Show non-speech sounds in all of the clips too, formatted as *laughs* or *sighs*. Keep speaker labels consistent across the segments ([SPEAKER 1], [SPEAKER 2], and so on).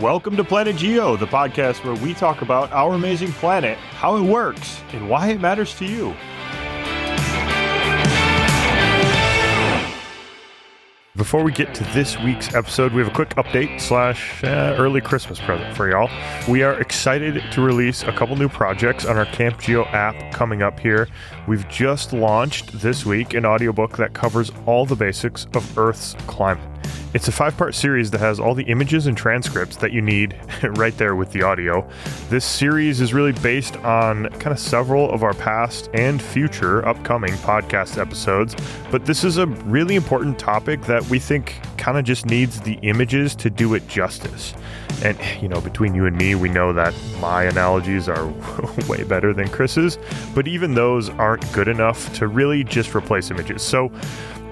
[SPEAKER 1] Welcome to Planet Geo, the podcast where we talk about our amazing planet, how it works, and why it matters to you. Before we get to this week's episode, we have a quick update slash uh, early Christmas present for y'all. We are excited to release a couple new projects on our Camp Geo app coming up here. We've just launched this week an audiobook that covers all the basics of Earth's climate. It's a five part series that has all the images and transcripts that you need *laughs* right there with the audio. This series is really based on kind of several of our past and future upcoming podcast episodes, but this is a really important topic that we think kind of just needs the images to do it justice. And, you know, between you and me, we know that my analogies are *laughs* way better than Chris's, but even those aren't good enough to really just replace images. So,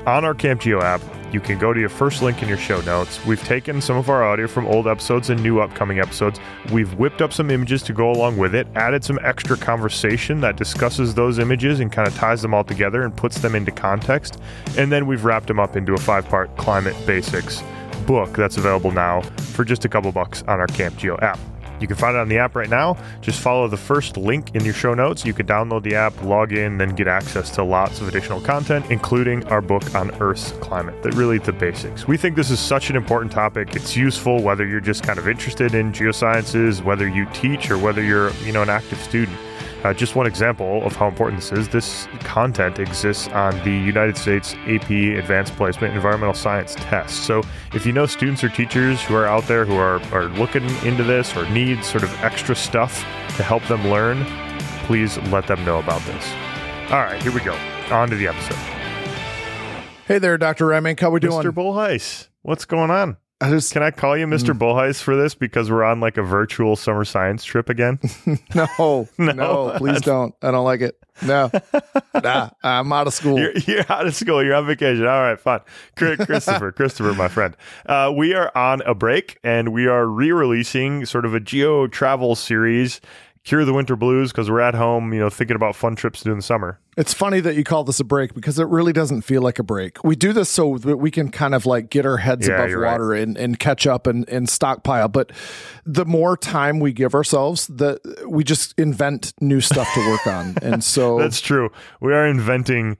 [SPEAKER 1] on our Camp Geo app, you can go to your first link in your show notes. We've taken some of our audio from old episodes and new upcoming episodes. We've whipped up some images to go along with it, added some extra conversation that discusses those images and kind of ties them all together and puts them into context. And then we've wrapped them up into a five part climate basics book that's available now for just a couple bucks on our Camp Geo app. You can find it on the app right now. Just follow the first link in your show notes. You can download the app, log in, then get access to lots of additional content, including our book on Earth's climate, that really the basics. We think this is such an important topic. It's useful whether you're just kind of interested in geosciences, whether you teach, or whether you're, you know, an active student. Uh, just one example of how important this is this content exists on the United States AP Advanced Placement Environmental Science test. So, if you know students or teachers who are out there who are, are looking into this or need sort of extra stuff to help them learn, please let them know about this. All right, here we go. On to the episode.
[SPEAKER 2] Hey there, Dr. Reimink. How are we doing?
[SPEAKER 1] Mr. Bolhuis, what's going on?
[SPEAKER 2] I just
[SPEAKER 1] Can I call you Mr. Bolhuis for this because we're on like a virtual summer science trip again? *laughs* *laughs*
[SPEAKER 2] no, no, please don't. I don't like it. No, nah, I'm out of school.
[SPEAKER 1] You're, you're out of school. You're on vacation. All right, fine. *laughs* Christopher, Christopher, my friend. Uh, we are on a break and we are re-releasing sort of a geo travel series, Cure the Winter Blues, because we're at home, you know, thinking about fun trips to do in the summer.
[SPEAKER 2] It's funny that you call this a break because it really doesn't feel like a break. We do this so that we can kind of like get our heads
[SPEAKER 1] Yeah,
[SPEAKER 2] above
[SPEAKER 1] you're right.
[SPEAKER 2] water and, and catch up and, and stockpile. But the more time we give ourselves, the we just invent new stuff to work on. *laughs* And so
[SPEAKER 1] That's true. We are inventing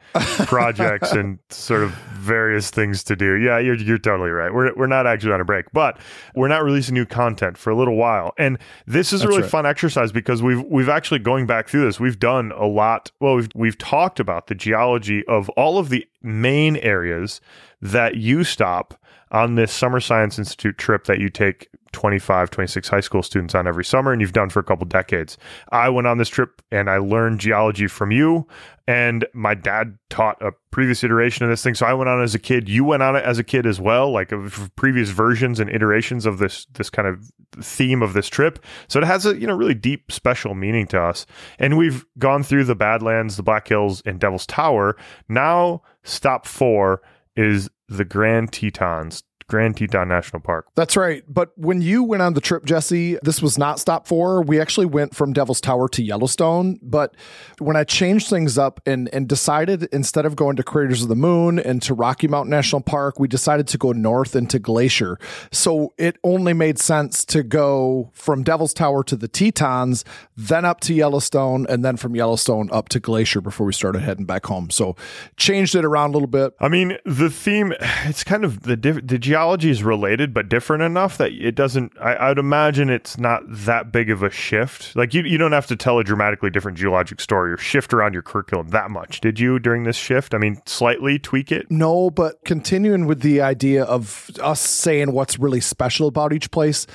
[SPEAKER 1] projects and sort of various things to do. Yeah, you're, you're totally right. We're, we're not actually on a break, but we're not releasing new content for a little while. And this is a really
[SPEAKER 2] right.
[SPEAKER 1] fun exercise because we've we've actually going back through this. We've done a lot. Well, we've we've talked about the geology of all of the main areas that you stop on this Summer Science Institute trip that you take 25, 26 high school students on every summer, and you've done for a couple decades. I went on this trip and I learned geology from you, and my dad taught a previous iteration of this thing. So I went on as a kid. You went on it as a kid as well, like uh, previous versions and iterations of this this kind of theme of this trip. So it has a you know really deep special meaning to us. And we've gone through the Badlands, the Black Hills, and Devil's Tower. Now stop four is the Grand Tetons, Grand Teton National Park.
[SPEAKER 2] That's right. But when you went on the trip, Jesse, this was not stop four. We actually went from Devil's Tower to Yellowstone. But when I changed things up and, and decided instead of going to Craters of the Moon and to Rocky Mountain National Park, we decided to go north into Glacier. So it only made sense to go from Devil's Tower to the Tetons, then up to Yellowstone, and then from Yellowstone up to Glacier before we started heading back home. So changed it around a little bit.
[SPEAKER 1] I mean, the theme, *sighs* it's kind of the diff- the geology is related, but different enough that it doesn't, I, I'd imagine it's not that big of a shift. Like, you, you don't have to tell a dramatically different geologic story or shift around your curriculum that much. Did you during this shift? I mean, slightly tweak it?
[SPEAKER 2] No, but continuing with the idea of us saying what's really special about each place,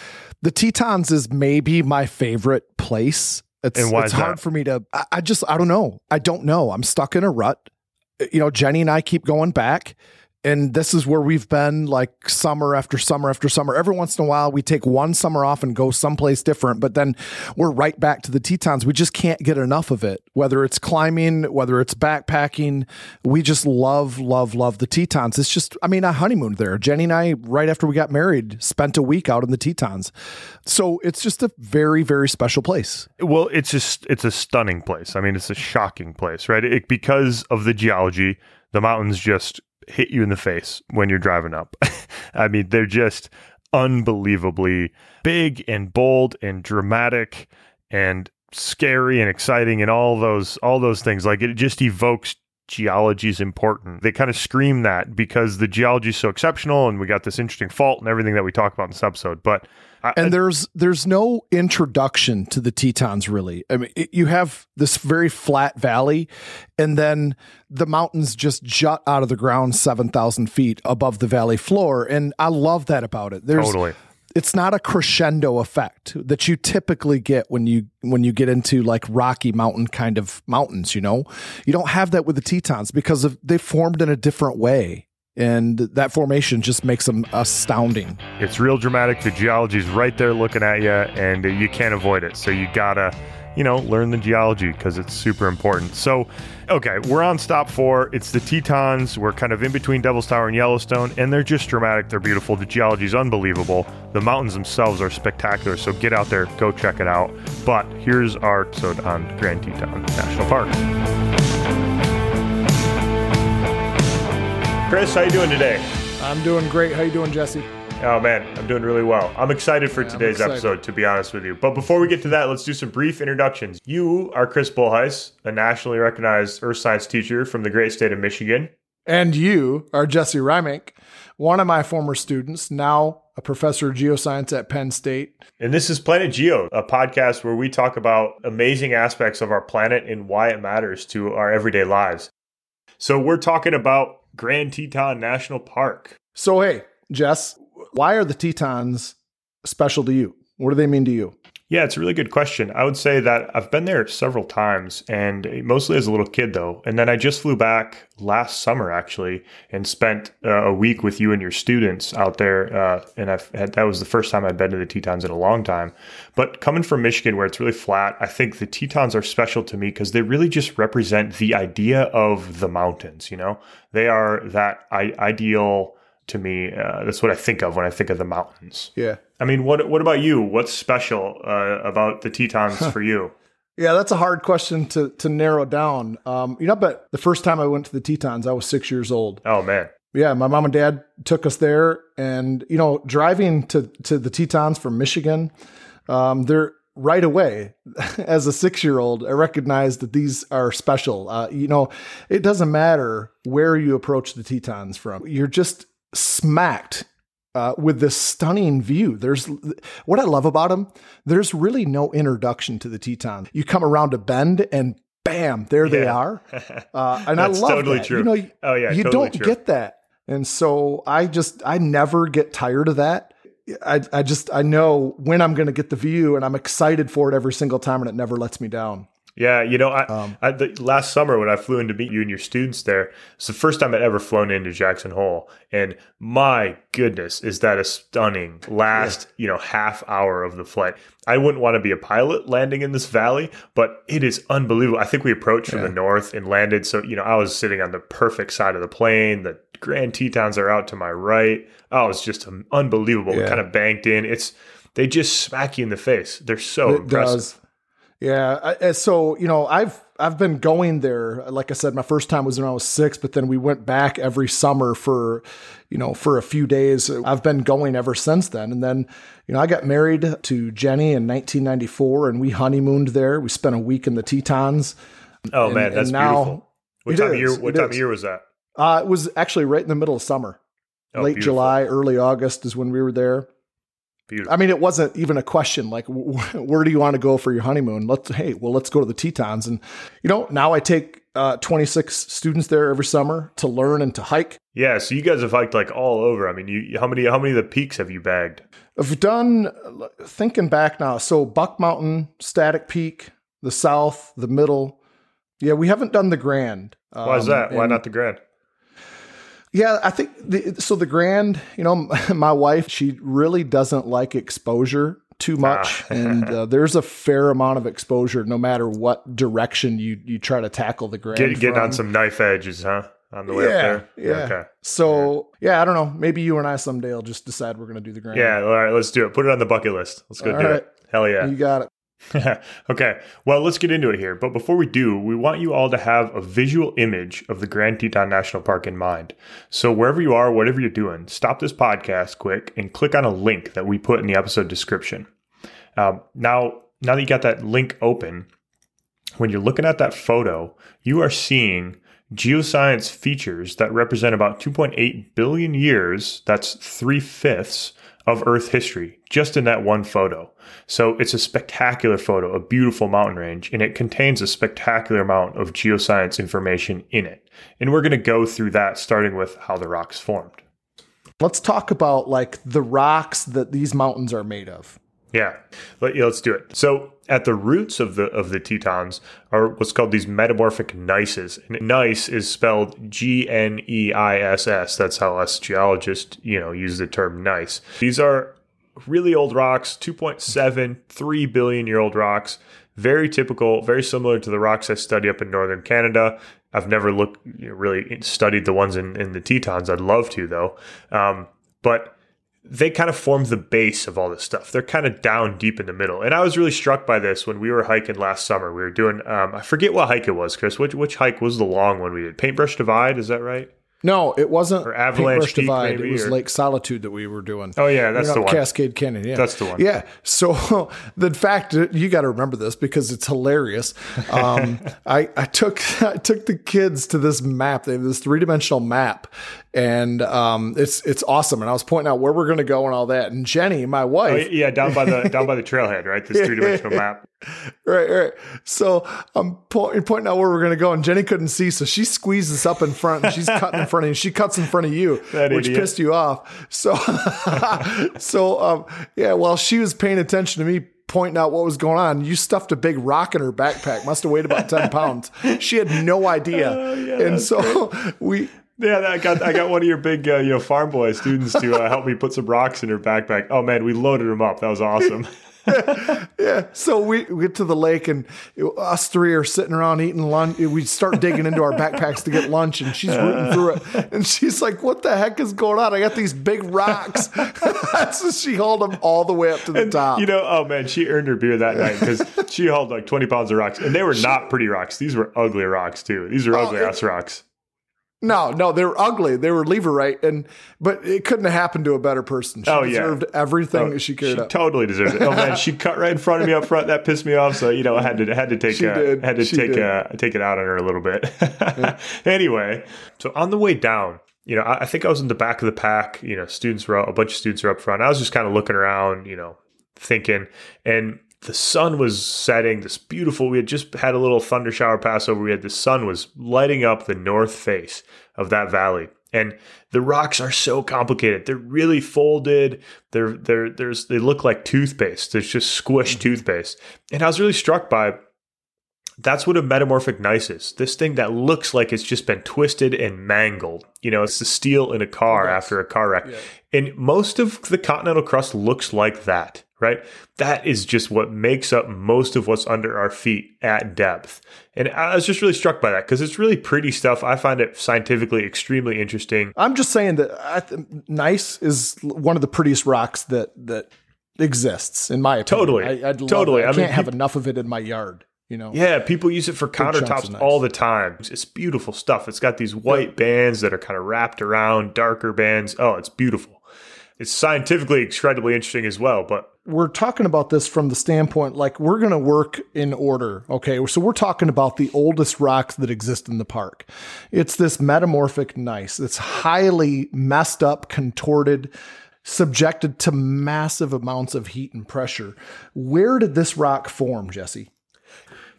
[SPEAKER 2] the Tetons is maybe my favorite place. It's,
[SPEAKER 1] And why
[SPEAKER 2] it's hard
[SPEAKER 1] that?
[SPEAKER 2] for me to, I, I just, I don't know. I don't know. I'm stuck in a rut. You know, Jenny and I keep going back. And this is where we've been like summer after summer after summer. Every once in a while, we take one summer off and go someplace different, but then we're right back to the Tetons. We just can't get enough of it. Whether it's climbing, whether it's backpacking, we just love, love, love the Tetons. It's just, I mean, I honeymooned there. Jenny and I, right after we got married, spent a week out in the Tetons. So it's just a very, very special place.
[SPEAKER 1] Well, it's just, it's a stunning place. I mean, it's a shocking place, right? It, because of the geology, the mountains just hit you in the face when you're driving up. *laughs* I mean, they're just unbelievably big and bold and dramatic and scary and exciting and all those all those things like it just evokes geology is important. They kind of scream that because the geology is so exceptional and we got this interesting fault and everything that we talk about in this episode. But
[SPEAKER 2] I, and there's there's no introduction to the Tetons really. I mean, it, you have this very flat valley, and then the mountains just jut out of the ground seven thousand feet above the valley floor, and I love that about it. There's,
[SPEAKER 1] totally
[SPEAKER 2] it's not a crescendo effect that you typically get when you when you get into like Rocky Mountain kind of mountains. You know, you don't have that with the Tetons because of, they formed in a different way. And that formation just makes them astounding.
[SPEAKER 1] It's real dramatic. The geology's right there looking at you, and you can't avoid it. So you gotta you know, learn the geology because it's super important. So, okay, we're on stop four. It's the Tetons. We're kind of in between Devil's Tower and Yellowstone, and they're just dramatic. They're beautiful. The geology is unbelievable. The mountains themselves are spectacular. So get out there, go check it out. But here's our episode on Grand Teton National Park. Chris, how you doing today?
[SPEAKER 2] I'm doing great. How you doing, Jesse?
[SPEAKER 1] Oh man, I'm doing really well. I'm excited for yeah, today's episode, to be honest with you. But before we get to that, let's do some brief introductions. You are Chris Bolhuis, a nationally recognized earth science teacher from the great state of Michigan.
[SPEAKER 2] And you are Jesse Reimink, one of my former students, now a professor of geoscience at Penn State.
[SPEAKER 1] And this is Planet Geo, a podcast where we talk about amazing aspects of our planet and why it matters to our everyday lives. So we're talking about Grand Teton National Park.
[SPEAKER 2] So, hey, Jess, why are the Tetons special to you? What do they mean to you?
[SPEAKER 1] Yeah, it's a really good question. I would say that I've been there several times and mostly as a little kid though. And then I just flew back last summer actually and spent uh, a week with you and your students out there. Uh, and I've had, that was the first time I'd been to the Tetons in a long time. But coming from Michigan where it's really flat, I think the Tetons are special to me because they really just represent the idea of the mountains, you know? They are that I- ideal to me. Uh, that's what I think of when I think of the mountains.
[SPEAKER 2] Yeah.
[SPEAKER 1] I mean, what what about you? What's special uh, about the Tetons for you?
[SPEAKER 2] Yeah, that's a hard question to to narrow down. Um, you know, but the first time I went to the Tetons, I was six years old.
[SPEAKER 1] Oh man.
[SPEAKER 2] Yeah, my mom and dad took us there, and you know, driving to to the Tetons from Michigan, um, they're right away *laughs* as a six year old i recognized that these are special uh, you know it doesn't matter where you approach the tetons from you're just smacked uh, with this stunning view. There's what I love about them. There's really no introduction to the Teton. You come around a bend and bam, there yeah. they are. *laughs* Uh, and I love totally that. True. You know, oh yeah, you totally don't true. get that. And so I just I never get tired of that. I I just I know when I'm going to get the view, and I'm excited for it every single time, and it never lets me down.
[SPEAKER 1] Yeah, you know, I, um, I the, last summer when I flew in to meet you and your students there, it's the first time I'd ever flown into Jackson Hole, and my goodness, is that a stunning last yeah. you know half hour of the flight. I wouldn't want to be a pilot landing in this valley, but it is unbelievable. I think we approached from yeah. the north and landed, so you know I was sitting on the perfect side of the plane. The Grand Tetons are out to my right. Oh, it's just unbelievable. Yeah. Kind of banked in. It's they just smack you in the face. They're so it impressive. Does.
[SPEAKER 2] Yeah. So, you know, I've I've been going there. Like I said, my first time was when I was six, but then we went back every summer for, you know, for a few days. I've been going ever since then. And then, you know, I got married to Jenny in 1994 and we honeymooned there. We spent a week in the Tetons.
[SPEAKER 1] Oh and, man, that's beautiful. What time is, of year what time is. of year was that?
[SPEAKER 2] Uh, it was actually right in the middle of summer. Oh, Late beautiful. July, early August is when we were there. Beautiful. I mean, it wasn't even a question like, where do you want to go for your honeymoon? Let's, hey, well, let's go to the Tetons. And, you know, now I take uh, 26 students there every summer to learn and to hike.
[SPEAKER 1] Yeah. So you guys have hiked like all over. I mean, you, how many, how many of the peaks have you bagged?
[SPEAKER 2] I've done, thinking back now. So Buck Mountain, Static Peak, the South, the Middle. Yeah. We haven't done the Grand.
[SPEAKER 1] Why is that? Um, Why not the Grand?
[SPEAKER 2] Yeah, I think the, so. The grand, you know, *laughs* my wife, she really doesn't like exposure too ah. much, and uh, there's a fair amount of exposure, no matter what direction you you try to tackle the grand.
[SPEAKER 1] Get, get on some knife edges, huh? On the way
[SPEAKER 2] yeah,
[SPEAKER 1] up
[SPEAKER 2] there. Yeah. Okay. So yeah. yeah. I don't know. Maybe you and I someday will just decide we're going to do the grand.
[SPEAKER 1] Yeah. All right. Let's do it. Put it on the bucket list. Let's go all do right. it. Hell yeah.
[SPEAKER 2] You got it. *laughs*
[SPEAKER 1] okay, well, let's get into it here. But before we do, we want you all to have a visual image of the Grand Teton National Park in mind. So, wherever you are, whatever you're doing, stop this podcast quick and click on a link that we put in the episode description. Um, now, now that you got that link open, when you're looking at that photo, you are seeing geoscience features that represent about 2.8 billion years, that's three fifths of Earth history, just in that one photo. So it's a spectacular photo, a beautiful mountain range, and it contains a spectacular amount of geoscience information in it. And we're going to go through that, starting with how the rocks formed.
[SPEAKER 2] Let's talk about like the rocks that these mountains are made of.
[SPEAKER 1] Yeah, Let, yeah, let's do it. So at the roots of the of the Tetons are what's called these metamorphic gneisses. And gneiss is spelled G N E I S S. That's how us geologists, you know, use the term gneiss. These are really old rocks, 2.7, 3 billion year old rocks. Very typical, very similar to the rocks I study up in northern Canada. I've never looked, you know, really studied the ones in, in the Tetons. I'd love to, though. Um, but they kind of form the base of all this stuff. They're kind of down deep in the middle. And I was really struck by this when we were hiking last summer. We were doing, um, I forget what hike it was, Chris. Which, which hike was the long one we did? Paintbrush Divide, is that right?
[SPEAKER 2] No, it wasn't
[SPEAKER 1] or Avalanche Peak,
[SPEAKER 2] Divide.
[SPEAKER 1] Maybe,
[SPEAKER 2] it was
[SPEAKER 1] or?
[SPEAKER 2] Lake Solitude that we were doing.
[SPEAKER 1] Oh yeah, that's the one.
[SPEAKER 2] Cascade Canyon. Yeah,
[SPEAKER 1] that's the one.
[SPEAKER 2] Yeah. So *laughs* the fact you got to remember this because it's hilarious. Um, *laughs* I I took *laughs* I took the kids to this map. They have this three dimensional map, and um, it's it's awesome. And I was pointing out where we're going to go and all that. And Jenny, my wife,
[SPEAKER 1] oh, yeah, down by the down by the *laughs* trailhead, right? This three dimensional map.
[SPEAKER 2] Right, right. So I'm po- pointing out where we're going to go, and Jenny couldn't see, so she squeezes up in front, and she's cutting in front of you. She cuts in front of you, *laughs*
[SPEAKER 1] that
[SPEAKER 2] which
[SPEAKER 1] idiot.
[SPEAKER 2] pissed you off. So, *laughs* so um, yeah. While she was paying attention to me pointing out what was going on, you stuffed a big rock in her backpack. Must have weighed about ten pounds. She had no idea,
[SPEAKER 1] oh, yeah,
[SPEAKER 2] and so
[SPEAKER 1] great.
[SPEAKER 2] we
[SPEAKER 1] yeah, I got I got one of your big uh, you know farm boy students to uh, help me put some rocks in her backpack. Oh man, we loaded them up. That was awesome. *laughs*
[SPEAKER 2] yeah. So we, we get to the lake and us three are sitting around eating lunch. We start digging into our backpacks to get lunch and she's rooting through it. And she's like, what the heck is going on? I got these big rocks. *laughs* so she hauled them all the way up to the
[SPEAKER 1] and,
[SPEAKER 2] top.
[SPEAKER 1] You know, oh man, she earned her beer that night because *laughs* she hauled like 20 pounds of rocks and they were not pretty rocks. These were ugly rocks too. These are ugly oh, ass rocks.
[SPEAKER 2] No, no, they were ugly. They were leverite, and but it couldn't have happened to a better person. She
[SPEAKER 1] oh,
[SPEAKER 2] deserved
[SPEAKER 1] yeah.
[SPEAKER 2] everything
[SPEAKER 1] oh,
[SPEAKER 2] she cared
[SPEAKER 1] she
[SPEAKER 2] up.
[SPEAKER 1] Totally deserved it. Oh man, she cut right in front of me up front. That pissed me off. So you know, I had to had to take uh, had to
[SPEAKER 2] she
[SPEAKER 1] take uh, take it out on her a little bit. yeah. *laughs* Anyway, so on the way down, you know, I, I think I was in the back of the pack. You know, students were out, a bunch of students were up front. I was just kind of looking around, you know, thinking, and the sun was setting this beautiful we had just had a little thunder shower pass over we had the sun was lighting up the north face of that valley and the rocks are so complicated they're really folded they're they're there's they look like toothpaste there's just squished mm-hmm. toothpaste and i was really struck by that's what a metamorphic gneiss is. This thing that looks like it's just been twisted and mangled. You know, it's the steel in a car yes. after a car wreck. Yeah. And most of the continental crust looks like that right? That is just what makes up most of what's under our feet at depth. And I was just really struck by that because it's really pretty stuff. I find it scientifically extremely interesting.
[SPEAKER 2] I'm just saying that th- gneiss is one of the prettiest rocks that that exists in my opinion.
[SPEAKER 1] Totally,
[SPEAKER 2] I, I'd
[SPEAKER 1] totally.
[SPEAKER 2] I, I can't have enough of it in my yard. You know?
[SPEAKER 1] Yeah, people use it for countertops all the time. It's beautiful stuff. It's got these white yeah. bands that are kind of wrapped around, darker bands. Oh, it's beautiful. It's scientifically incredibly interesting as well, but
[SPEAKER 2] we're talking about this from the standpoint like we're going to work in order. Okay. So we're talking about the oldest rocks that exist in the park. It's this metamorphic gneiss. It's highly messed up, contorted, subjected to massive amounts of heat and pressure. Where did this rock form, Jesse?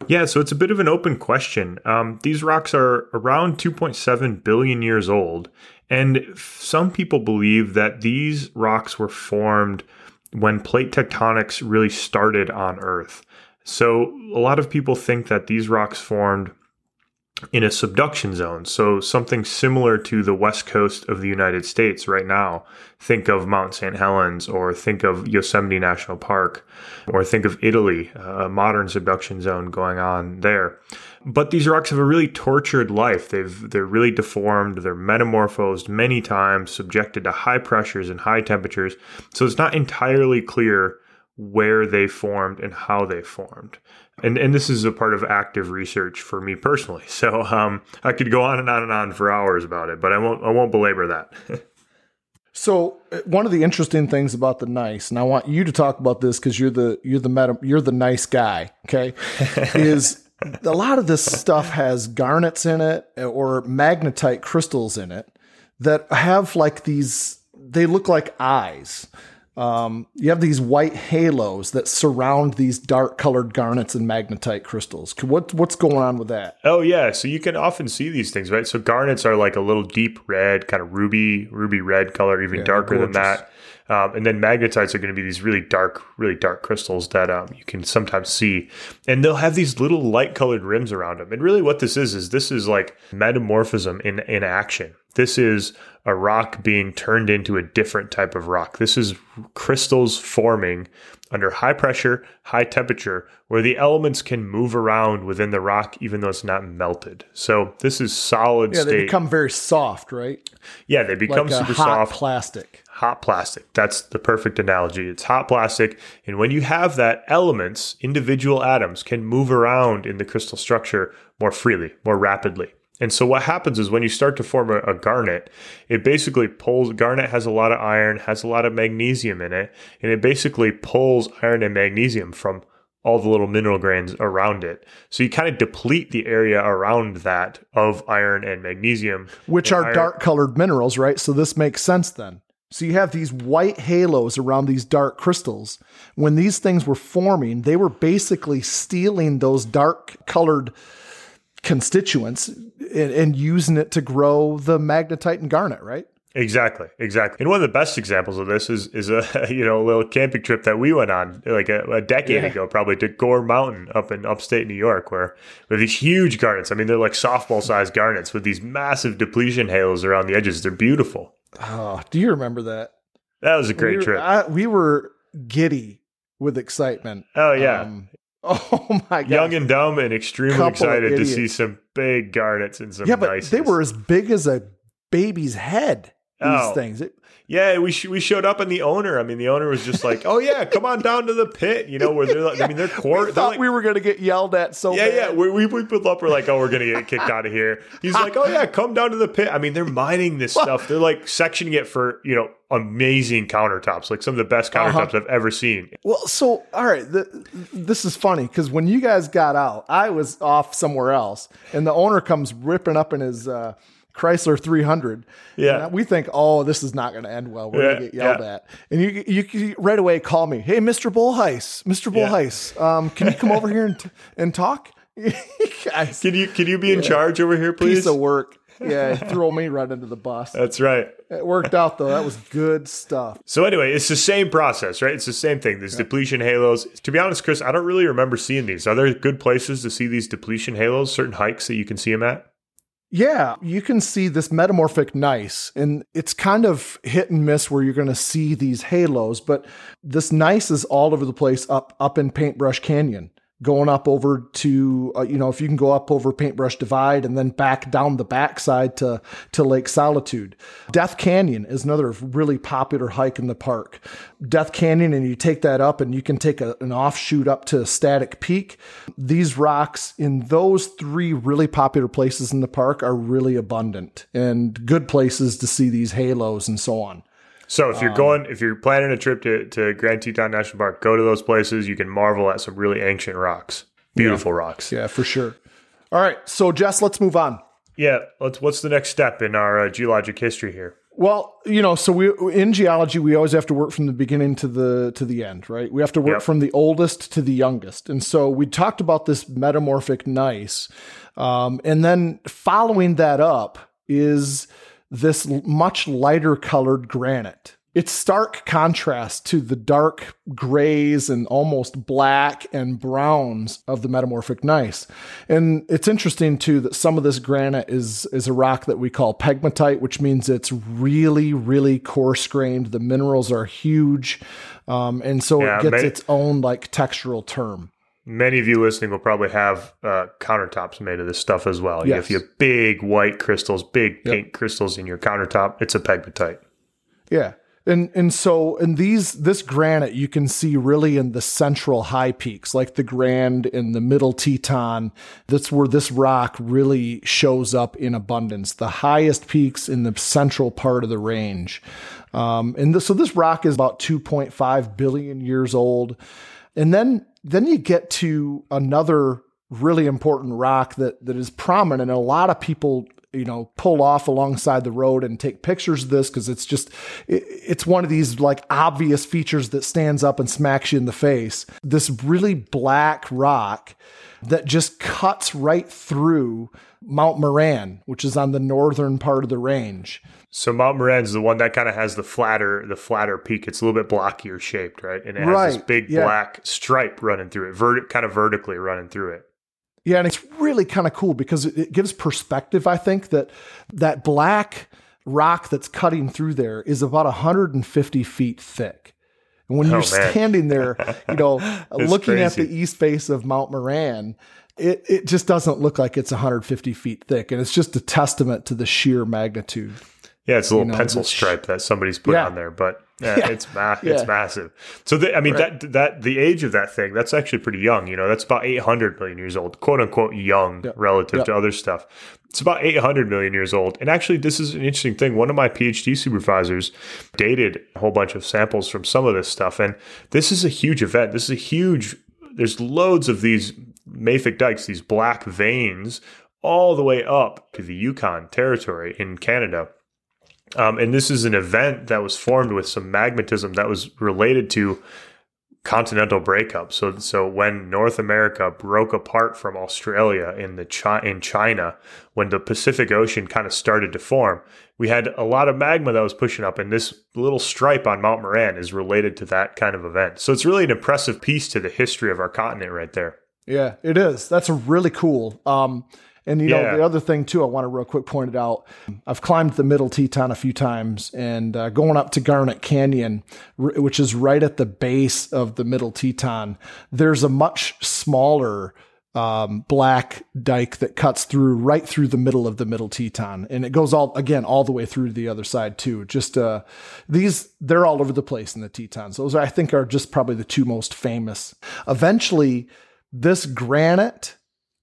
[SPEAKER 1] Yeah, so it's a bit of an open question. Um, these rocks are around 2.7 billion years old, and some people believe that these rocks were formed when plate tectonics really started on Earth. So a lot of people think that these rocks formed in a subduction zone. So something similar to the west coast of the United States right now. Think of Mount St. Helens or think of Yosemite National Park or think of Italy, a modern subduction zone going on there. But these rocks have a really tortured life. They've they're really deformed, they're metamorphosed many times, subjected to high pressures and high temperatures. So it's not entirely clear where they formed and how they formed. And and this is a part of active research for me personally. So um, I could go on and on and on for hours about it, but I won't I won't belabor that. *laughs*
[SPEAKER 2] So uh, one of the interesting things about the gneiss, and I want you to talk about this because you're the you're the meta, you're the nice guy, okay? *laughs* is a lot of this stuff has garnets in it or magnetite crystals in it that have like these. They look like eyes. Um, you have these white halos that surround these dark colored garnets and magnetite crystals. What, what's going on with that?
[SPEAKER 1] Oh yeah, so you can often see these things, right? So garnets are like a little deep red, kind of ruby, ruby red color, even yeah, darker than that. Um, and then magnetites are going to be these really dark, really dark crystals that um, you can sometimes see, and they'll have these little light colored rims around them. And really, what this is is this is like metamorphism in in action. This is a rock being turned into a different type of rock. This is crystals forming under high pressure, high temperature, where the elements can move around within the rock even though it's not melted. So this is solid
[SPEAKER 2] yeah,
[SPEAKER 1] state.
[SPEAKER 2] they become very soft, right?
[SPEAKER 1] Yeah, they become
[SPEAKER 2] like
[SPEAKER 1] super soft.
[SPEAKER 2] Plastic.
[SPEAKER 1] Hot plastic. That's the perfect analogy. It's hot plastic. And when you have that, elements, individual atoms, can move around in the crystal structure more freely, more rapidly. And so what happens is when you start to form a, a, garnet, it basically pulls garnet has a lot of iron, has a lot of magnesium in it, and it basically pulls iron and magnesium from all the little mineral grains around it. So you kind of deplete the area around that of iron and magnesium,
[SPEAKER 2] which
[SPEAKER 1] and
[SPEAKER 2] are
[SPEAKER 1] iron-
[SPEAKER 2] dark colored minerals, right? So this makes sense then. So you have these white halos around these dark crystals. When these things were forming, they were basically stealing those dark colored constituents and, and using it to grow the magnetite and garnet, right?
[SPEAKER 1] Exactly, exactly. And one of the best examples of this is is a *laughs* you know a little camping trip that we went on like a, a decade yeah. ago, probably to Gore Mountain up in upstate New York, where with these huge garnets. I mean, they're like softball sized garnets with these massive depletion halos around the edges. They're beautiful.
[SPEAKER 2] Oh, do you remember that?
[SPEAKER 1] That was a great
[SPEAKER 2] we were,
[SPEAKER 1] trip.
[SPEAKER 2] I, we were giddy with excitement.
[SPEAKER 1] Oh yeah. Um, *laughs*
[SPEAKER 2] Oh my god!
[SPEAKER 1] Young and dumb and extremely Couple excited to see some big garnets and some.
[SPEAKER 2] Yeah, but
[SPEAKER 1] niceness.
[SPEAKER 2] they were as big as a baby's head. These oh. things. It,
[SPEAKER 1] yeah, we sh- we showed up and the owner. I mean, the owner was just like, "Oh yeah, come on down to the pit." You know, where they're like, yeah, I mean, they're *laughs* court.
[SPEAKER 2] We thought like, we were to get yelled at so.
[SPEAKER 1] Yeah,
[SPEAKER 2] bad.
[SPEAKER 1] yeah. We, we we pulled up. We're like, "Oh, we're to get kicked out of here." He's like, "Oh yeah, come down to the pit." I mean, they're mining this stuff. They're like sectioning it for you know amazing countertops, like some of the best uh-huh. countertops uh-huh. I've ever seen.
[SPEAKER 2] Well, so all right, the, this is funny because when you guys got out, I was off somewhere else, and the owner comes ripping up in his. Uh, Chrysler 300.
[SPEAKER 1] Yeah.
[SPEAKER 2] we think, oh, this is not going to end well. We're yeah, going to get yelled
[SPEAKER 1] yeah.
[SPEAKER 2] at. And you, you, you, right away call me, hey, Mr. Bolhuis, Mr. Bolhuis, yeah. um, can you come over here and, t- and talk? *laughs*
[SPEAKER 1] Guys, can you can you be in charge over here, please?
[SPEAKER 2] Piece of work. Yeah, throw me right into the bus.
[SPEAKER 1] That's right.
[SPEAKER 2] It worked out though. That was good stuff.
[SPEAKER 1] So anyway, it's the same process, right? It's the same thing. These depletion halos. To be honest, Chris, I don't really remember seeing these. Are there good places to see these depletion halos? Certain hikes that you can see them at?
[SPEAKER 2] Yeah, you can see this metamorphic gneiss, and it's kind of hit and miss where you're going to see these halos. But this gneiss is all over the place up up in Paintbrush Canyon going up over to uh, you know if you can go up over paintbrush divide and then back down the backside to to lake solitude. Death canyon is another really popular hike in the park. Death canyon and you take that up and you can take a, an offshoot up to static peak. These rocks in those three really popular places in the park are really abundant and good places to see these halos and so on
[SPEAKER 1] so if you're um, going, if you're planning a trip to, to Grand Teton National Park, go to those places. You can marvel at some really ancient rocks, beautiful
[SPEAKER 2] yeah.
[SPEAKER 1] rocks.
[SPEAKER 2] Yeah, for sure. All right, so Jess, let's move on.
[SPEAKER 1] Yeah, let's. What's the next step in our uh, geologic history here?
[SPEAKER 2] Well, you know, so we in geology we always have to work from the beginning to the to the end, right? We have to work yep. from the oldest to the youngest, and so we talked about this metamorphic gneiss, um, and then following that up is this much lighter colored granite. It's stark contrast to the dark grays and almost black and browns of the metamorphic gneiss. And it's interesting too that some of this granite is is a rock that we call pegmatite, which means it's really, really coarse grained. The minerals are huge. Um, and so yeah, it gets its own like textural term
[SPEAKER 1] many of you listening will probably have uh, countertops made of this stuff as well. Yes. If you have big white crystals, big pink yep. crystals in your countertop, it's a pegmatite.
[SPEAKER 2] Yeah. And and so in these this granite you can see really in the central high peaks like the Grand and the Middle Teton. That's where this rock really shows up in abundance. The highest peaks in the central part of the range. Um, and this, so this rock is about 2.5 billion years old. And then then you get to another really important rock that that is prominent a lot of people you know pull off alongside the road and take pictures of this because it's just it, it's one of these like obvious features that stands up and smacks you in the face this really black rock that just cuts right through Mount Moran, which is on the northern part of the range.
[SPEAKER 1] So Mount Moran is the one that kind of has the flatter, the flatter peak. It's a little bit blockier shaped, right? And it has
[SPEAKER 2] Right,
[SPEAKER 1] this big
[SPEAKER 2] yeah.
[SPEAKER 1] black stripe running through it, verti- kind of vertically running through it.
[SPEAKER 2] Yeah, and it's really kind of cool because it, it gives perspective. I think that that black rock that's cutting through there is about 150 feet thick. And when
[SPEAKER 1] Oh,
[SPEAKER 2] you're
[SPEAKER 1] man.
[SPEAKER 2] standing there, you know, *laughs* uh,
[SPEAKER 1] It's
[SPEAKER 2] looking at the east face of Mount Moran, it, it just doesn't look like it's 150 feet thick. And it's just a testament to the sheer magnitude.
[SPEAKER 1] Yeah, it's a little
[SPEAKER 2] know,
[SPEAKER 1] pencil stripe that somebody's put
[SPEAKER 2] Yeah.
[SPEAKER 1] on there, but yeah, *laughs*
[SPEAKER 2] Yeah.
[SPEAKER 1] it's ma-
[SPEAKER 2] Yeah.
[SPEAKER 1] it's massive. So the, I mean
[SPEAKER 2] Right.
[SPEAKER 1] that that the age of that thing that's actually pretty young. You know, that's about 800 million years old, quote unquote young
[SPEAKER 2] Yep.
[SPEAKER 1] relative
[SPEAKER 2] Yep.
[SPEAKER 1] to other stuff. It's about 800 million years old. And actually, this is an interesting thing. One of my PhD supervisors dated a whole bunch of samples from some of this stuff, and this is a huge event. This is a huge. There's loads of these mafic dikes, these black veins, all the way up to the Yukon Territory in Canada. Um, and this is an event that was formed with some magmatism that was related to continental breakup. So, so when North America broke apart from Australia in the chi- in China, when the Pacific Ocean kind of started to form, we had a lot of magma that was pushing up, and this little stripe on Mount Moran is related to that kind of event. So it's really an impressive piece to the history of our continent right there.
[SPEAKER 2] Yeah, it is. That's really cool. Um, and you
[SPEAKER 1] Yeah.
[SPEAKER 2] know, the other thing too, I want to real quick point it out. I've climbed the Middle Teton a few times, and uh, going up to Garnet Canyon, r- which is right at the base of the Middle Teton, there's a much smaller um, black dike that cuts through right through the middle of the Middle Teton, and it goes all again all the way through to the other side too. Just uh, these, they're all over the place in the Tetons. Those I think are just probably the two most famous. Eventually, this granite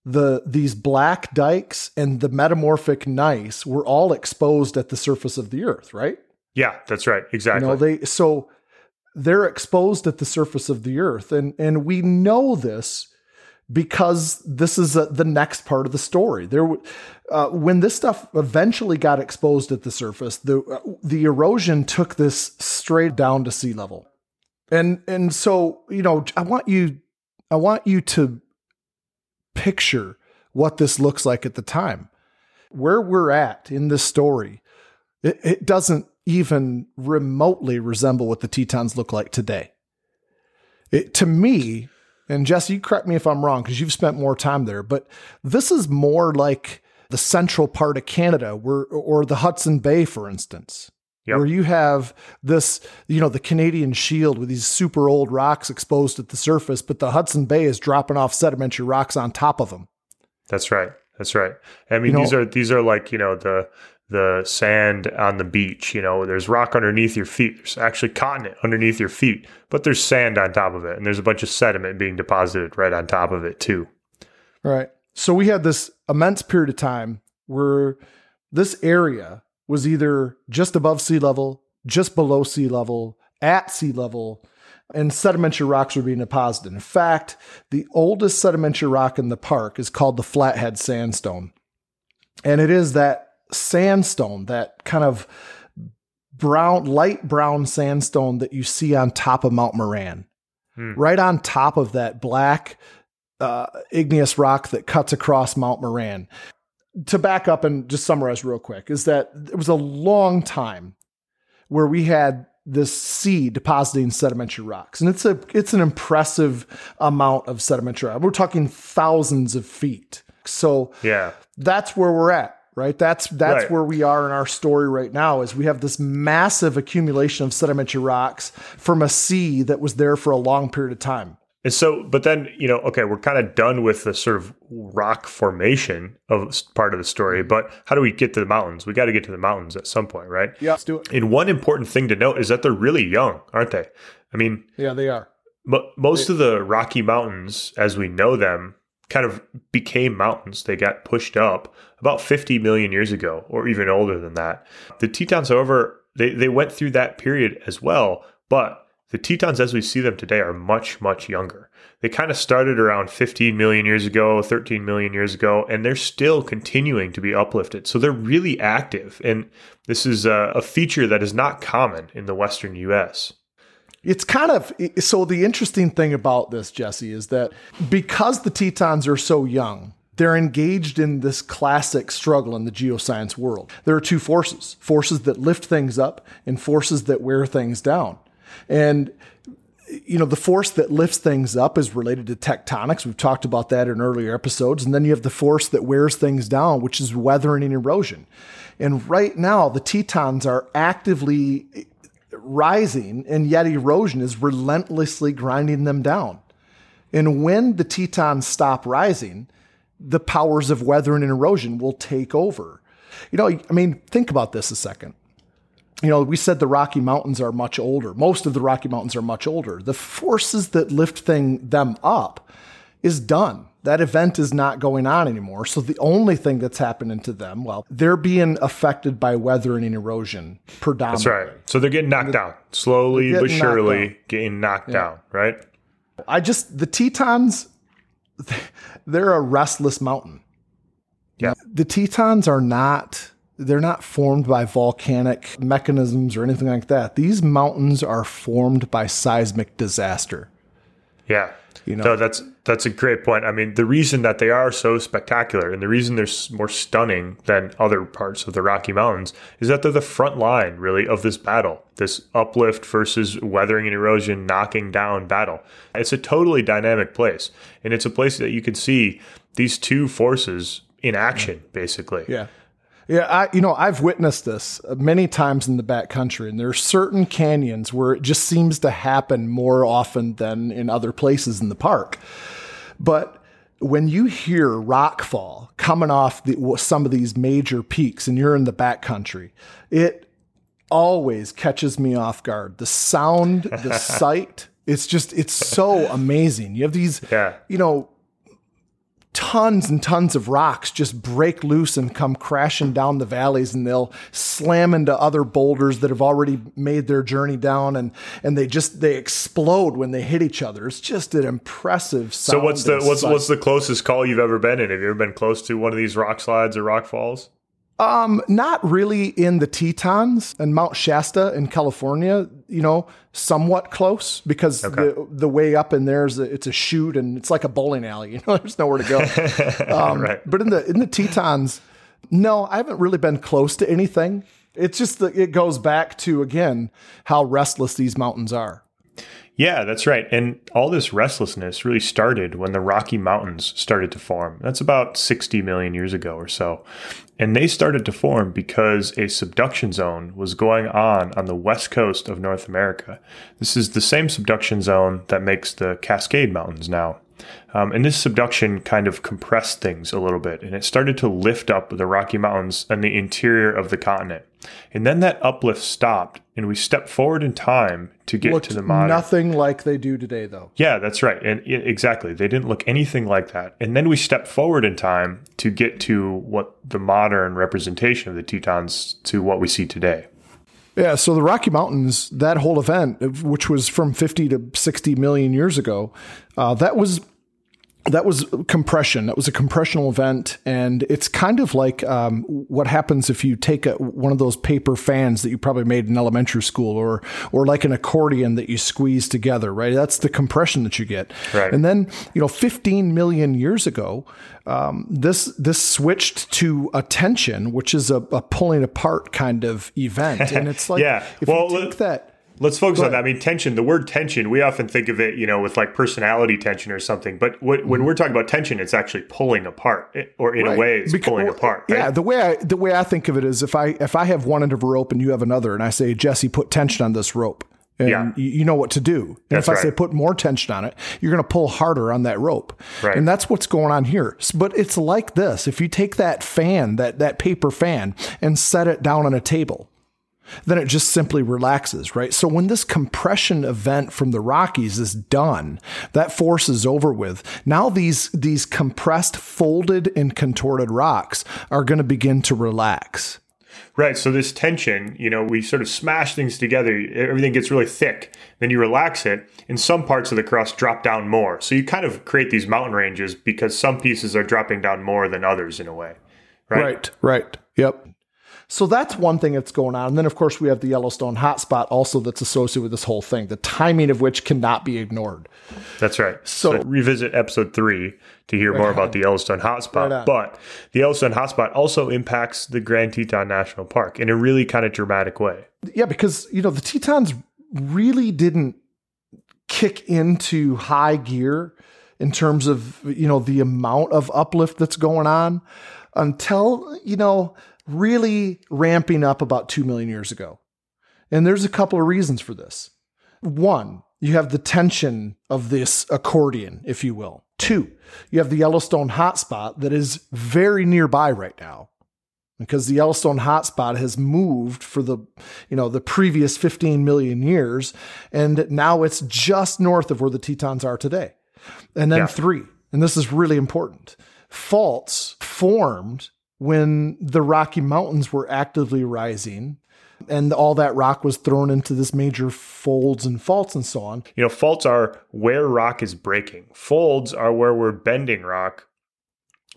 [SPEAKER 2] the these black dikes and the metamorphic gneiss were all exposed at the surface of the earth right
[SPEAKER 1] Yeah, that's right. Exactly.
[SPEAKER 2] you know they so they're exposed at the surface of the earth and and we know this because this is uh the next part of the story there uh, when this stuff eventually got exposed at the surface the uh, the erosion took this straight down to sea level and and so you know i want you i want you to picture what this looks like at the time where we're at in this story it, it doesn't even remotely resemble what the Tetons look like today. It, to me, and Jesse, you correct me if I'm wrong because you've spent more time there, but this is more like the central part of Canada, where or the Hudson Bay, for instance,
[SPEAKER 1] Yep.
[SPEAKER 2] where you have this, you know, the Canadian Shield with these super old rocks exposed at the surface, but the Hudson Bay is dropping off sedimentary rocks on top of them.
[SPEAKER 1] That's right. That's right. I mean,
[SPEAKER 2] You know-
[SPEAKER 1] these are these are like you know the the sand on the beach. You know, there's rock underneath your feet. There's actually continent underneath your feet, but there's sand on top of it, and there's a bunch of sediment being deposited right on top of it too.
[SPEAKER 2] Right. So we had this immense period of time where this area was either just above sea level, just below sea level, at sea level, and sedimentary rocks were being deposited. In fact, the oldest sedimentary rock in the park is called the Flathead Sandstone. And it is that sandstone, that kind of brown, light brown sandstone that you see on top of Mount Moran.
[SPEAKER 1] Hmm.
[SPEAKER 2] Right on top of that black uh, igneous rock that cuts across Mount Moran. To back up and just summarize real quick, is that it was a long time where we had this sea depositing sedimentary rocks, and it's a it's an impressive amount of sedimentary. rock. We're talking thousands of feet. So
[SPEAKER 1] Yeah.
[SPEAKER 2] that's where we're at right that's that's
[SPEAKER 1] Right.
[SPEAKER 2] where we are in our story right now is we have this massive accumulation of sedimentary rocks from a sea that was there for a long period of time
[SPEAKER 1] And so, but then, you know, okay, we're kind of done with the sort of rock formation of part of the story, mm-hmm. but how do we get to the mountains? We got to get to the mountains at some point, right?
[SPEAKER 2] Yeah, let's do it.
[SPEAKER 1] And one important thing to note is that they're really young, aren't they? I mean,
[SPEAKER 2] Yeah, they are.
[SPEAKER 1] mo- most of the Rocky Mountains, as we know them, kind of became mountains. They got pushed up about 50 million years ago, or even older than that. The Tetons, however, they, they went through that period as well, but the Tetons, as we see them today, are much, much younger. They kind of started around 15 million years ago, 13 million years ago, and they're still continuing to be uplifted. So they're really active. And this is a, a feature that is not common in the Western US.
[SPEAKER 2] It's kind of so the interesting thing about this, Jesse, is that because the Tetons are so young, they're engaged in this classic struggle in the geoscience world. There are two forces forces that lift things up and forces that wear things down. And you know, the force that lifts things up is related to tectonics. We've talked about that in earlier episodes. And then you have the force that wears things down, which is weathering and erosion. And right now, the Tetons are actively rising, and yet erosion is relentlessly grinding them down. And when the Tetons stop rising, the powers of weathering and erosion will take over. You know, I mean, think about this a second you know, we said the Rocky Mountains are much older. Most of the Rocky Mountains are much older. The forces that lift thing, them up is done. That event is not going on anymore. So the only thing that's happening to them, well, they're being affected by weathering and erosion predominantly.
[SPEAKER 1] That's right. So they're getting knocked down slowly but
[SPEAKER 2] getting knocked
[SPEAKER 1] surely, getting knocked down, right?
[SPEAKER 2] I just the Tetons, *laughs* they're a restless mountain.
[SPEAKER 1] Yeah.
[SPEAKER 2] The Tetons are not they're not formed by volcanic mechanisms or anything like that. These mountains are formed by seismic disaster.
[SPEAKER 1] Yeah.
[SPEAKER 2] You know.
[SPEAKER 1] no, that's that's a great point. I mean, the reason that they are so spectacular and the reason they're more stunning than other parts of the Rocky Mountains is that they're the front line, really, of this battle. This uplift versus weathering and erosion, knocking down battle. It's a totally dynamic place, and it's a place that you can see these two forces in action, basically.
[SPEAKER 2] Yeah. Yeah, I you know, I've witnessed this uh, many times in the backcountry and there are certain canyons where it just seems to happen more often than in other places in the park. But when you hear rock fall coming off the, some of these major peaks and you're in the backcountry, it always catches me off guard. The sound, the *laughs* sight, it's just it's so amazing. You have these
[SPEAKER 1] Yeah.
[SPEAKER 2] you know, tons and tons of rocks just break loose and come crashing down the valleys and they'll slam into other boulders that have already made their journey down and and they just they explode when they hit each other it's just an impressive
[SPEAKER 1] So what's the what's
[SPEAKER 2] sight.
[SPEAKER 1] what's the closest call you've ever been in? Have you ever been close to one of these rock slides or rock falls?
[SPEAKER 2] Um, not really in the Tetons and Mount Shasta in California. You know, somewhat close because the the way up in there is a, it's a chute and it's like a bowling alley. *laughs* You know, there's nowhere to go. *laughs* Um,
[SPEAKER 1] Right.
[SPEAKER 2] But in the in the Tetons, no, I haven't really been close to anything. It's just that it goes back to again how restless these mountains are.
[SPEAKER 1] Yeah, that's right. And all this restlessness really started when the Rocky Mountains started to form. That's about 60 million years ago or so. And they started to form because a subduction zone was going on on the west coast of North America. This is the same subduction zone that makes the Cascade Mountains now. Um, and this subduction kind of compressed things a little bit, and it started to lift up the Rocky Mountains and the interior of the continent. And then that uplift stopped, and we stepped forward in time to get
[SPEAKER 2] Looked
[SPEAKER 1] to the modern.
[SPEAKER 2] nothing like they do today, though.
[SPEAKER 1] Yeah, that's right. And i exactly, they didn't look anything like that. And then we stepped forward in time to get to what the modern representation of the Tetons to what we see today.
[SPEAKER 2] Yeah, so the Rocky Mountains, that whole event, which was from 50 to 60 million years ago, uh, that was that was compression. That was a compressional event, and it's kind of like um, what happens if you take a, one of those paper fans that you probably made in elementary school, or or like an accordion that you squeeze together. Right, that's the compression that you get.
[SPEAKER 1] Right.
[SPEAKER 2] And then you know, 15 million years ago, um, this this switched to a tension, which is a, a pulling apart kind of event, and it's *laughs* like
[SPEAKER 1] Yeah.
[SPEAKER 2] if
[SPEAKER 1] Well,
[SPEAKER 2] you take that.
[SPEAKER 1] Let's focus on that. I mean, tension, the word tension, we often think of it, you know, with like personality tension or something. But what, when we're talking about tension, it's actually pulling apart, eh, or in a way, it's
[SPEAKER 2] Beca-
[SPEAKER 1] pulling apart.
[SPEAKER 2] Yeah, the way I the way I think of it is if I if I have one end of a rope and you have another, and I say Jesse, put tension on this rope, and
[SPEAKER 1] Yeah.
[SPEAKER 2] you, know what to do. And
[SPEAKER 1] That's
[SPEAKER 2] if I say put more tension on it, you're going to pull harder on that rope.
[SPEAKER 1] Right.
[SPEAKER 2] And that's what's going on here. But it's like this: if you take that fan, that that paper fan, and set it down on a table, then it just simply relaxes, right? So when this compression event from the Rockies is done, that force is over with. Now these these compressed, folded, and contorted rocks are going to begin to relax.
[SPEAKER 1] Right. So this tension, you know, we sort of smash things together. Everything gets really thick. Then you relax it, and some parts of the crust drop down more. So you kind of create these mountain ranges because some pieces are dropping down more than others in a way. Right.
[SPEAKER 2] Right, right. Yep. So that's one thing that's going on. And then, of course, we have the Yellowstone hotspot also that's associated with this whole thing, the timing of which cannot be ignored.
[SPEAKER 1] That's right.
[SPEAKER 2] So-
[SPEAKER 1] So, revisit episode three to hear more about the Yellowstone hotspot.
[SPEAKER 2] Right
[SPEAKER 1] but the Yellowstone hotspot also impacts the Grand Teton National Park in a really kind of dramatic way.
[SPEAKER 2] Yeah, because, you know, the Tetons really didn't kick into high gear in terms of, you know, the amount of uplift that's going on until, you know, really ramping up about 2 million years ago. And there's a couple of reasons for this. One, you have the tension of this accordion, if you will. Two, you have the Yellowstone hotspot that is very nearby right now because the Yellowstone hotspot has moved for the, you know, the previous 15 million years. And now it's just north of where the Tetons are today. And then
[SPEAKER 1] Yeah.
[SPEAKER 2] three, and this is really important faults formed when the Rocky Mountains were actively rising and all that rock was thrown into this major folds and faults and so on.
[SPEAKER 1] You know, faults are where rock is breaking. Folds are where we're bending rock.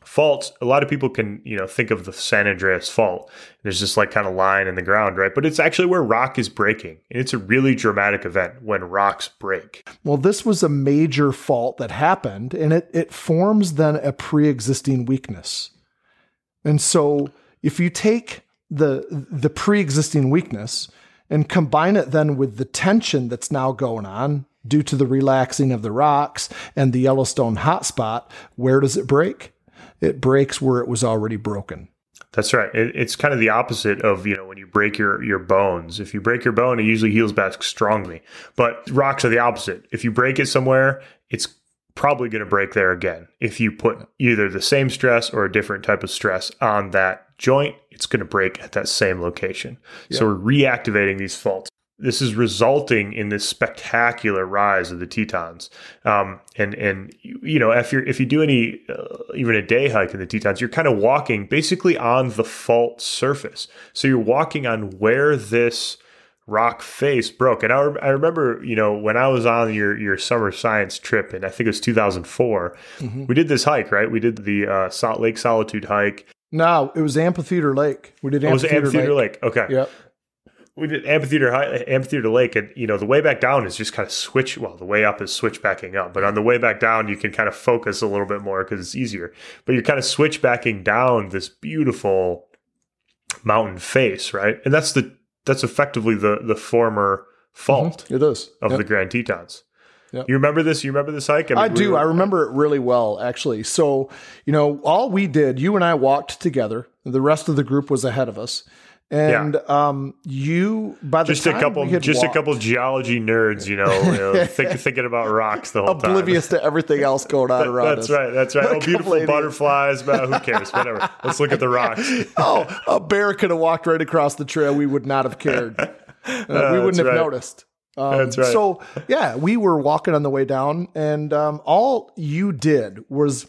[SPEAKER 1] Faults, a lot of people can, you know, think of the San Andreas fault. There's this like kind of line in the ground, right? But it's actually where rock is breaking. And it's a really dramatic event when rocks break.
[SPEAKER 2] Well, this was a major fault that happened, and it, it forms then a pre existing weakness. And so if you take the the pre existing weakness and combine it then with the tension that's now going on due to the relaxing of the rocks and the Yellowstone hotspot, where does it break? It breaks where it was already broken.
[SPEAKER 1] That's right. It, it's kind of the opposite of you know when you break your your bones. If you break your bone, it usually heals back strongly. But rocks are the opposite. If you break it somewhere, it's probably going to break there again. If you put either the same stress or a different type of stress on that joint, it's going to break at that same location. So we're reactivating these faults. This is resulting in this spectacular rise of the Tetons. Um, and and you you know if you if you do any uh, even a day hike in the Tetons, you're kind of walking basically on the fault surface. So you're walking on where this rock face broke. And I, I remember, you know, when I was on your your summer science trip, and I think it was 2004, we did this hike, right? We did the uh, Salt Lake Solitude hike.
[SPEAKER 2] No, it was Amphitheater Lake. We did
[SPEAKER 1] It was
[SPEAKER 2] Amphitheater,
[SPEAKER 1] Amphitheater
[SPEAKER 2] Lake.
[SPEAKER 1] Lake. Okay.
[SPEAKER 2] Yep.
[SPEAKER 1] We did Amphitheater Hi- Amphitheater Lake, and you know the way back down is just kind of switch. Well, the way up is switchbacking up, but on the way back down, you can kind of focus a little bit more because it's easier. But you're kind of switchbacking down this beautiful mountain face, right? And that's the that's effectively the the former fault mm-hmm.
[SPEAKER 2] It is.
[SPEAKER 1] of
[SPEAKER 2] Yep.
[SPEAKER 1] the Grand Tetons.
[SPEAKER 2] Yep.
[SPEAKER 1] You remember this? You remember this hike?
[SPEAKER 2] I
[SPEAKER 1] mean, we
[SPEAKER 2] do. I remember it really well, actually. So, you know, all we did, you and I walked together. The rest of the group was ahead of us, and um, you by the
[SPEAKER 1] just a couple, just
[SPEAKER 2] walked,
[SPEAKER 1] a couple geology nerds, you know, you know think, *laughs* thinking about rocks the whole time.
[SPEAKER 2] oblivious to everything else going on around you.
[SPEAKER 1] That's
[SPEAKER 2] us.
[SPEAKER 1] right. That's right. Oh, beautiful
[SPEAKER 2] idiots.
[SPEAKER 1] butterflies. But who *laughs* cares? Whatever. Let's look at the rocks. *laughs*
[SPEAKER 2] oh, a bear could have walked right across the trail. We would not have cared. Uh, we wouldn't have
[SPEAKER 1] right.
[SPEAKER 2] noticed. Um,
[SPEAKER 1] That's right.
[SPEAKER 2] So yeah, we were walking on the way down, and um, all you did was.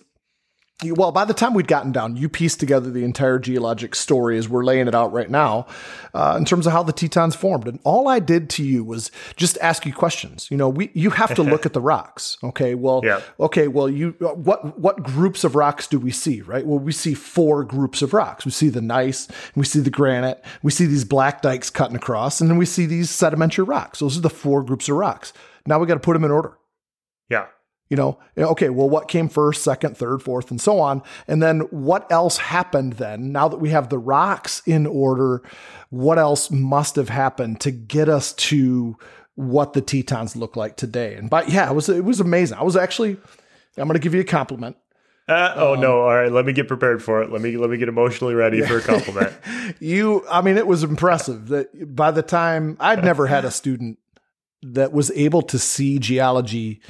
[SPEAKER 2] Well, by the time we'd gotten down, you pieced together the entire geologic story as we're laying it out right now, uh, in terms of how the Tetons formed. And all I did to you was just ask you questions. You know, we you have to *laughs* look at the rocks. Okay, well,
[SPEAKER 1] Yeah.
[SPEAKER 2] okay, well, you what what groups of rocks do we see? Right. Well, we see four groups of rocks. We see the gneiss, we see the granite, we see these black dikes cutting across, and then we see these sedimentary rocks. Those are the four groups of rocks. Now we got to put them in order.
[SPEAKER 1] Yeah.
[SPEAKER 2] You know, okay, well, what came first, second, third, fourth, and so on? And then what else happened then? Now that we have the rocks in order, what else must have happened to get us to what the Tetons look like today? And by yeah, it was it was amazing. I was actually, I'm going to give you a compliment.
[SPEAKER 1] Uh,
[SPEAKER 2] Um,
[SPEAKER 1] oh no! All right, let me get prepared for it. Let me let me get emotionally ready for a *laughs* compliment.
[SPEAKER 2] You, I mean, it was impressive that by the time I'd *laughs* never had a student that was able to see geology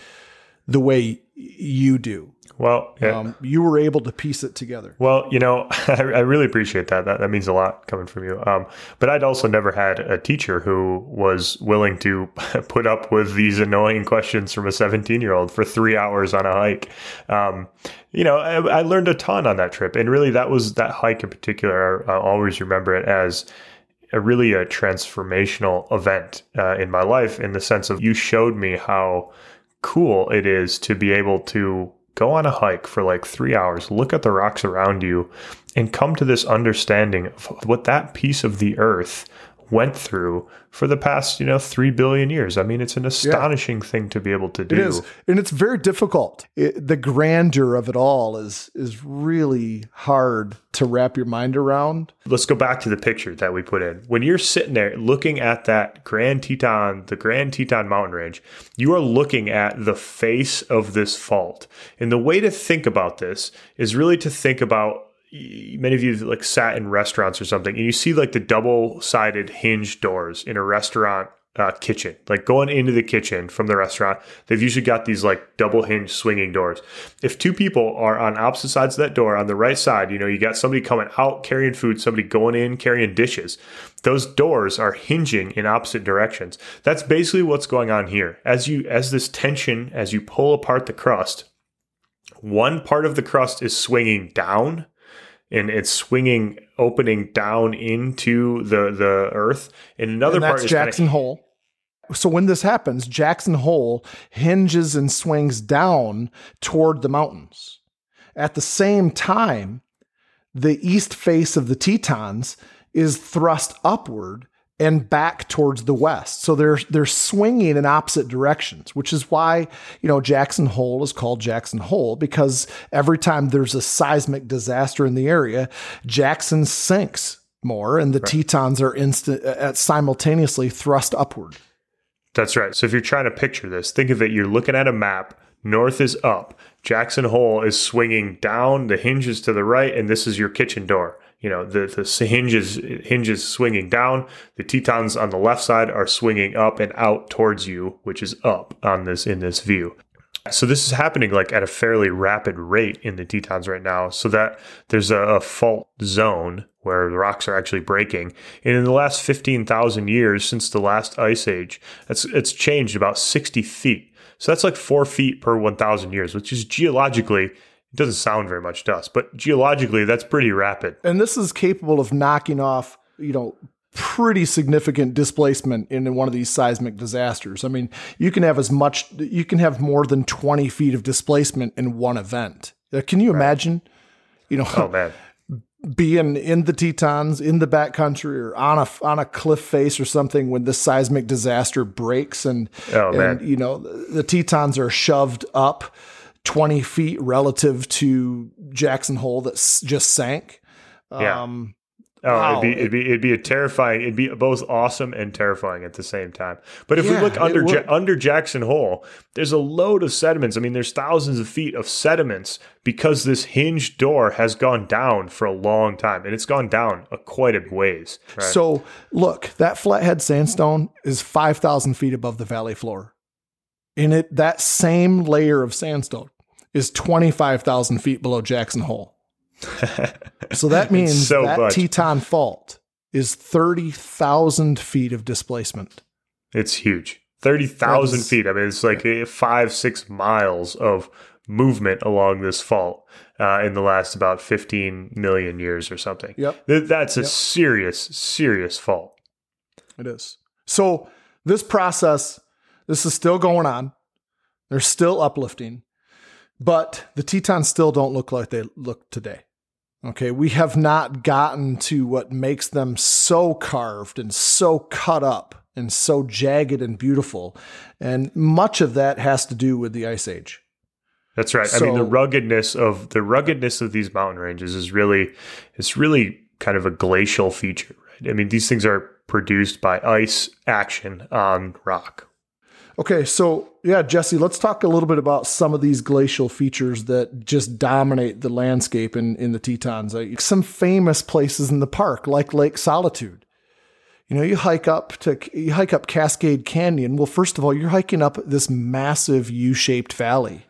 [SPEAKER 2] the way you do.
[SPEAKER 1] Well, yeah.
[SPEAKER 2] Um, you were able to piece it together.
[SPEAKER 1] Well, you know, *laughs* I, I really appreciate that. that. That means a lot coming from you. Um, but I'd also never had a teacher who was willing to *laughs* put up with these annoying questions from a 17 year old for three hours on a hike. Um, you know, I, I, learned a ton on that trip. And really, that was that hike in particular. I'll always remember it as a really a transformational event uh, in my life in the sense of you showed me how cool it is to be able to go on a hike for like three hours, look at the rocks around you, and come to this understanding of what that piece of the earth went through for the past, you know, three billion years. I mean, it's an astonishing yeah. thing to be able to do.
[SPEAKER 2] It is, and it's very difficult. It, the grandeur of it all is is really hard to wrap your mind around.
[SPEAKER 1] Let's go back to the picture that we put in. When you're sitting there looking at that Grand Teton, the Grand Teton mountain range, you are looking at the face of this fault. And the way to think about this is really to think about many of you like sat in restaurants or something and you see like the double sided hinge doors in a restaurant uh, kitchen, like going into the kitchen from the restaurant, they've usually got these like double hinge swinging doors. If two people are on opposite sides of that door, on the right side, you know, you got somebody coming out carrying food, somebody going in carrying dishes. Those doors are hinging in opposite directions. That's basically what's going on here. As you, as this tension, as you pull apart the crust, one part of the crust is swinging down and it's swinging, opening down into the the earth. And another
[SPEAKER 2] and
[SPEAKER 1] part is
[SPEAKER 2] Jackson
[SPEAKER 1] kinda,
[SPEAKER 2] Hole. So when this happens, Jackson Hole hinges and swings down toward the mountains. At the same time, the east face of the Tetons is thrust upward and back towards the west. So they're they're swinging in opposite directions, which is why, you know, Jackson Hole is called Jackson Hole because every time there's a seismic disaster in the area, Jackson sinks more and the right. Tetons are instant uh, simultaneously thrust upward.
[SPEAKER 1] That's right. So if you're trying to picture this, think of it you're looking at a map, north is up, Jackson Hole is swinging down, the hinges to the right and this is your kitchen door you know the the hinges hinges swinging down. The tetons on the left side are swinging up and out towards you which is up on this in this view. So this is happening like at a fairly rapid rate in the tetons right now so that there's a, a fault zone where the rocks are actually breaking. And in the last 15,000 years since the last ice age it's it's changed about 60 feet. So that's like 4 feet per 1000 years which is geologically it doesn't sound very much to us, but geologically, that's pretty rapid.
[SPEAKER 2] And this is capable of knocking off, you know, pretty significant displacement in one of these seismic disasters. I mean, you can have as much, you can have more than 20 feet of displacement in one event. Uh, can you right. imagine? You know,
[SPEAKER 1] oh man, *laughs*
[SPEAKER 2] being in the Tetons, in the backcountry, or on a on a cliff face or something when this seismic disaster breaks, and,
[SPEAKER 1] oh,
[SPEAKER 2] and you know the Tetons are shoved up 20 feet relative to Jackson Hole that just sank.
[SPEAKER 1] Yeah. Um, Oh, wow. it'd be it'd be it'd be a terrifying. It'd be both awesome and terrifying at the same time. But if yeah, we look under ja- under Jackson Hole, there's a load of sediments. I mean, there's thousands of feet of sediments because this hinged door has gone down for a long time, and it's gone down a quite a ways.
[SPEAKER 2] Right? So look, that flathead sandstone is five thousand feet above the valley floor. In it, that same layer of sandstone is 25,000 feet below Jackson Hole. *laughs* so that means so that much. Teton Fault is 30,000 feet of displacement.
[SPEAKER 1] It's huge. 30,000 feet. I mean, it's like five, six miles of movement along this fault uh, in the last about 15 million years or something.
[SPEAKER 2] Yep.
[SPEAKER 1] That's a
[SPEAKER 2] yep.
[SPEAKER 1] serious, serious fault.
[SPEAKER 2] It is. So this process, this is still going on. They're still uplifting. But the Tetons still don't look like they look today. Okay, we have not gotten to what makes them so carved and so cut up and so jagged and beautiful. And much of that has to do with the ice age.
[SPEAKER 1] That's right. So, I mean the ruggedness of the ruggedness of these mountain ranges is really it's really kind of a glacial feature, right? I mean these things are produced by ice action on rock.
[SPEAKER 2] Okay, so yeah, Jesse, let's talk a little bit about some of these glacial features that just dominate the landscape in, in the Tetons. Like some famous places in the park, like Lake Solitude. You know, you hike up to you hike up Cascade Canyon. Well, first of all, you're hiking up this massive U-shaped valley,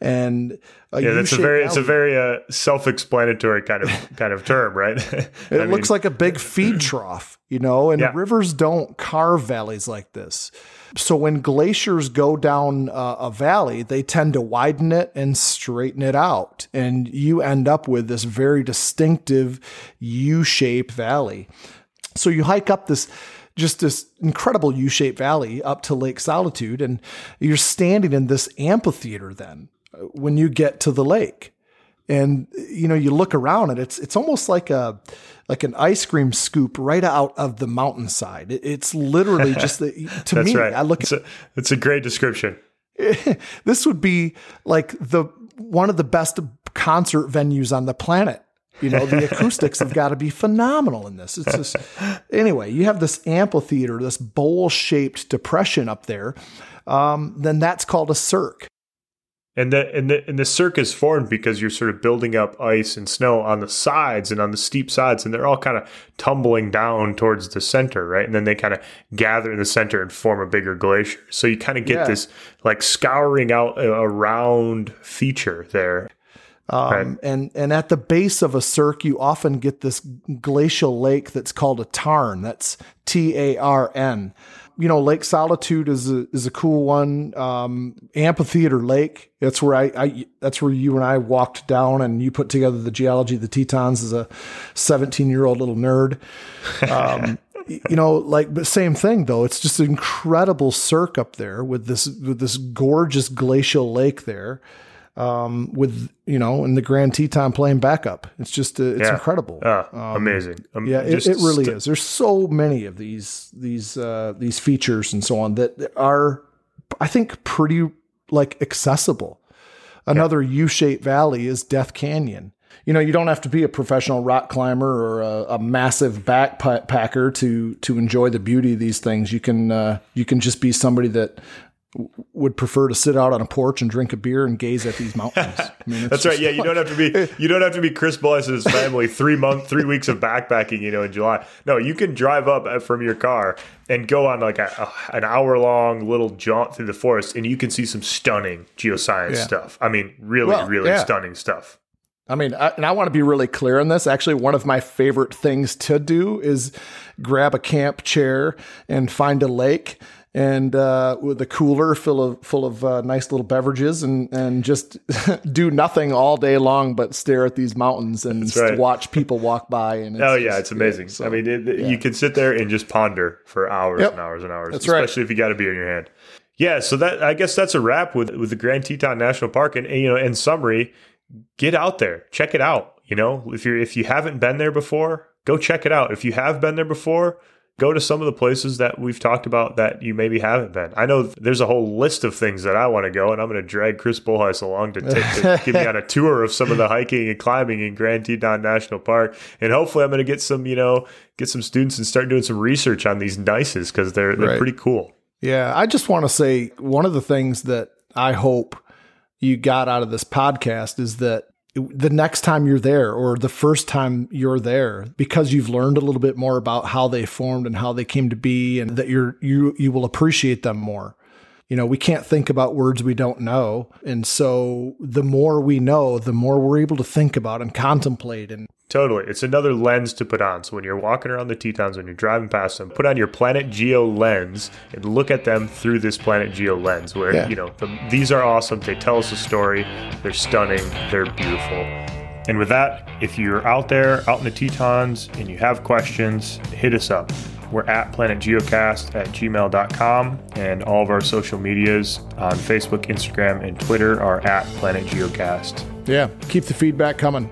[SPEAKER 2] and
[SPEAKER 1] a yeah, that's a very valley, it's a very uh, self-explanatory kind of kind of term, right? *laughs*
[SPEAKER 2] it mean, looks like a big feed trough, you know, and yeah. rivers don't carve valleys like this. So when glaciers go down uh, a valley, they tend to widen it and straighten it out. And you end up with this very distinctive U shaped valley. So you hike up this just this incredible U-shaped valley up to Lake Solitude, and you're standing in this amphitheater. Then, uh, when you get to the lake, and you know you look around, and it's it's almost like a like an ice cream scoop right out of the mountainside. It's literally just the, *laughs* to
[SPEAKER 1] That's
[SPEAKER 2] me.
[SPEAKER 1] Right.
[SPEAKER 2] I look.
[SPEAKER 1] It's a, it's a great description. *laughs*
[SPEAKER 2] this would be like the one of the best concert venues on the planet. You know, the acoustics have got to be *laughs* phenomenal in this. It's just anyway. You have this amphitheater, this bowl-shaped depression up there. Um, then that's called a cirque.
[SPEAKER 1] And the and the and the cirques formed because you're sort of building up ice and snow on the sides and on the steep sides, and they're all kind of tumbling down towards the center, right? And then they kind of gather in the center and form a bigger glacier. So you kind of get yeah. this like scouring out around feature there.
[SPEAKER 2] Um, right. And and at the base of a cirque, you often get this glacial lake that's called a tarn. That's T A R N you know, Lake Solitude is a, is a cool one. Um, Amphitheater Lake. That's where I, I, that's where you and I walked down and you put together the geology of the Tetons as a 17 year old little nerd. Um, *laughs* you know, like, but same thing though. It's just an incredible cirque up there with this, with this gorgeous glacial lake there um, with you know, in the Grand Teton playing backup. It's just uh, it's yeah. incredible.
[SPEAKER 1] Uh, um, amazing.
[SPEAKER 2] Um, yeah, it, it, really st- is. There's so many of these these uh, these features and so on that are, I think, pretty like accessible. Another yeah. U-shaped valley is Death Canyon. You know, you don't have to be a professional rock climber or a, a massive backpacker to to enjoy the beauty of these things. You can uh, you can just be somebody that would prefer to sit out on a porch and drink a beer and gaze at these mountains. I *laughs*
[SPEAKER 1] mean, That's right. Yeah, you don't have to be *laughs* you don't have to be Chris Bolhuis and his family three month three weeks of backpacking. You know, in July. No, you can drive up uh, from your car and go on like a, a, an hour long little jaunt through the forest, and you can see some stunning geoscience yeah. stuff. I mean, really, well, really yeah. stunning stuff.
[SPEAKER 2] I mean, I, and I want to be really clear on this. Actually, one of my favorite things to do is grab a camp chair and find a lake and uh, with a cooler full of full of uh, nice little beverages and and just *laughs* do nothing all day long but stare at these mountains and right. watch people walk by. And
[SPEAKER 1] oh yeah, it's amazing. Yeah, so, I mean, it, yeah. you can sit there and just ponder for hours yep. and hours and hours,
[SPEAKER 2] that's
[SPEAKER 1] especially
[SPEAKER 2] right.
[SPEAKER 1] if you got a beer in your hand. Yeah, so that I guess that's a wrap with with the Grand Teton National Park. And, and you know, in summary, get out there, check it out. You know, if you're if you haven't been there before, go check it out. If you have been there before go to some of the places that we've talked about that you maybe haven't been. I know there's a whole list of things that I want to go, and I'm going to drag Chris Bolhuis along to, take, to *laughs* give me on a tour of some of the hiking and climbing in Grand Teton National Park. And hopefully, I'm going to get some, you know, get some students and start doing some research on these gneisses because they're they're right. pretty cool.
[SPEAKER 2] Yeah, I just want to say one of the things that I hope you got out of this podcast is that the next time you're there or the first time you're there because you've learned a little bit more about how they formed and how they came to be and that you're you you will appreciate them more you know we can't think about words we don't know and so the more we know the more we're able to think about and contemplate and
[SPEAKER 1] Totally. It's another lens to put on. So when you're walking around the Tetons, when you're driving past them, put on your Planet Geo lens and look at them through this Planet Geo lens where, yeah. you know, the, these are awesome. They tell us a story. They're stunning. They're beautiful. And with that, if you're out there, out in the Tetons, and you have questions, hit us up. We're at planetgeocast at gmail.com, and all of our social medias on Facebook, Instagram, and Twitter are at planetgeocast.
[SPEAKER 2] Yeah, keep the feedback coming.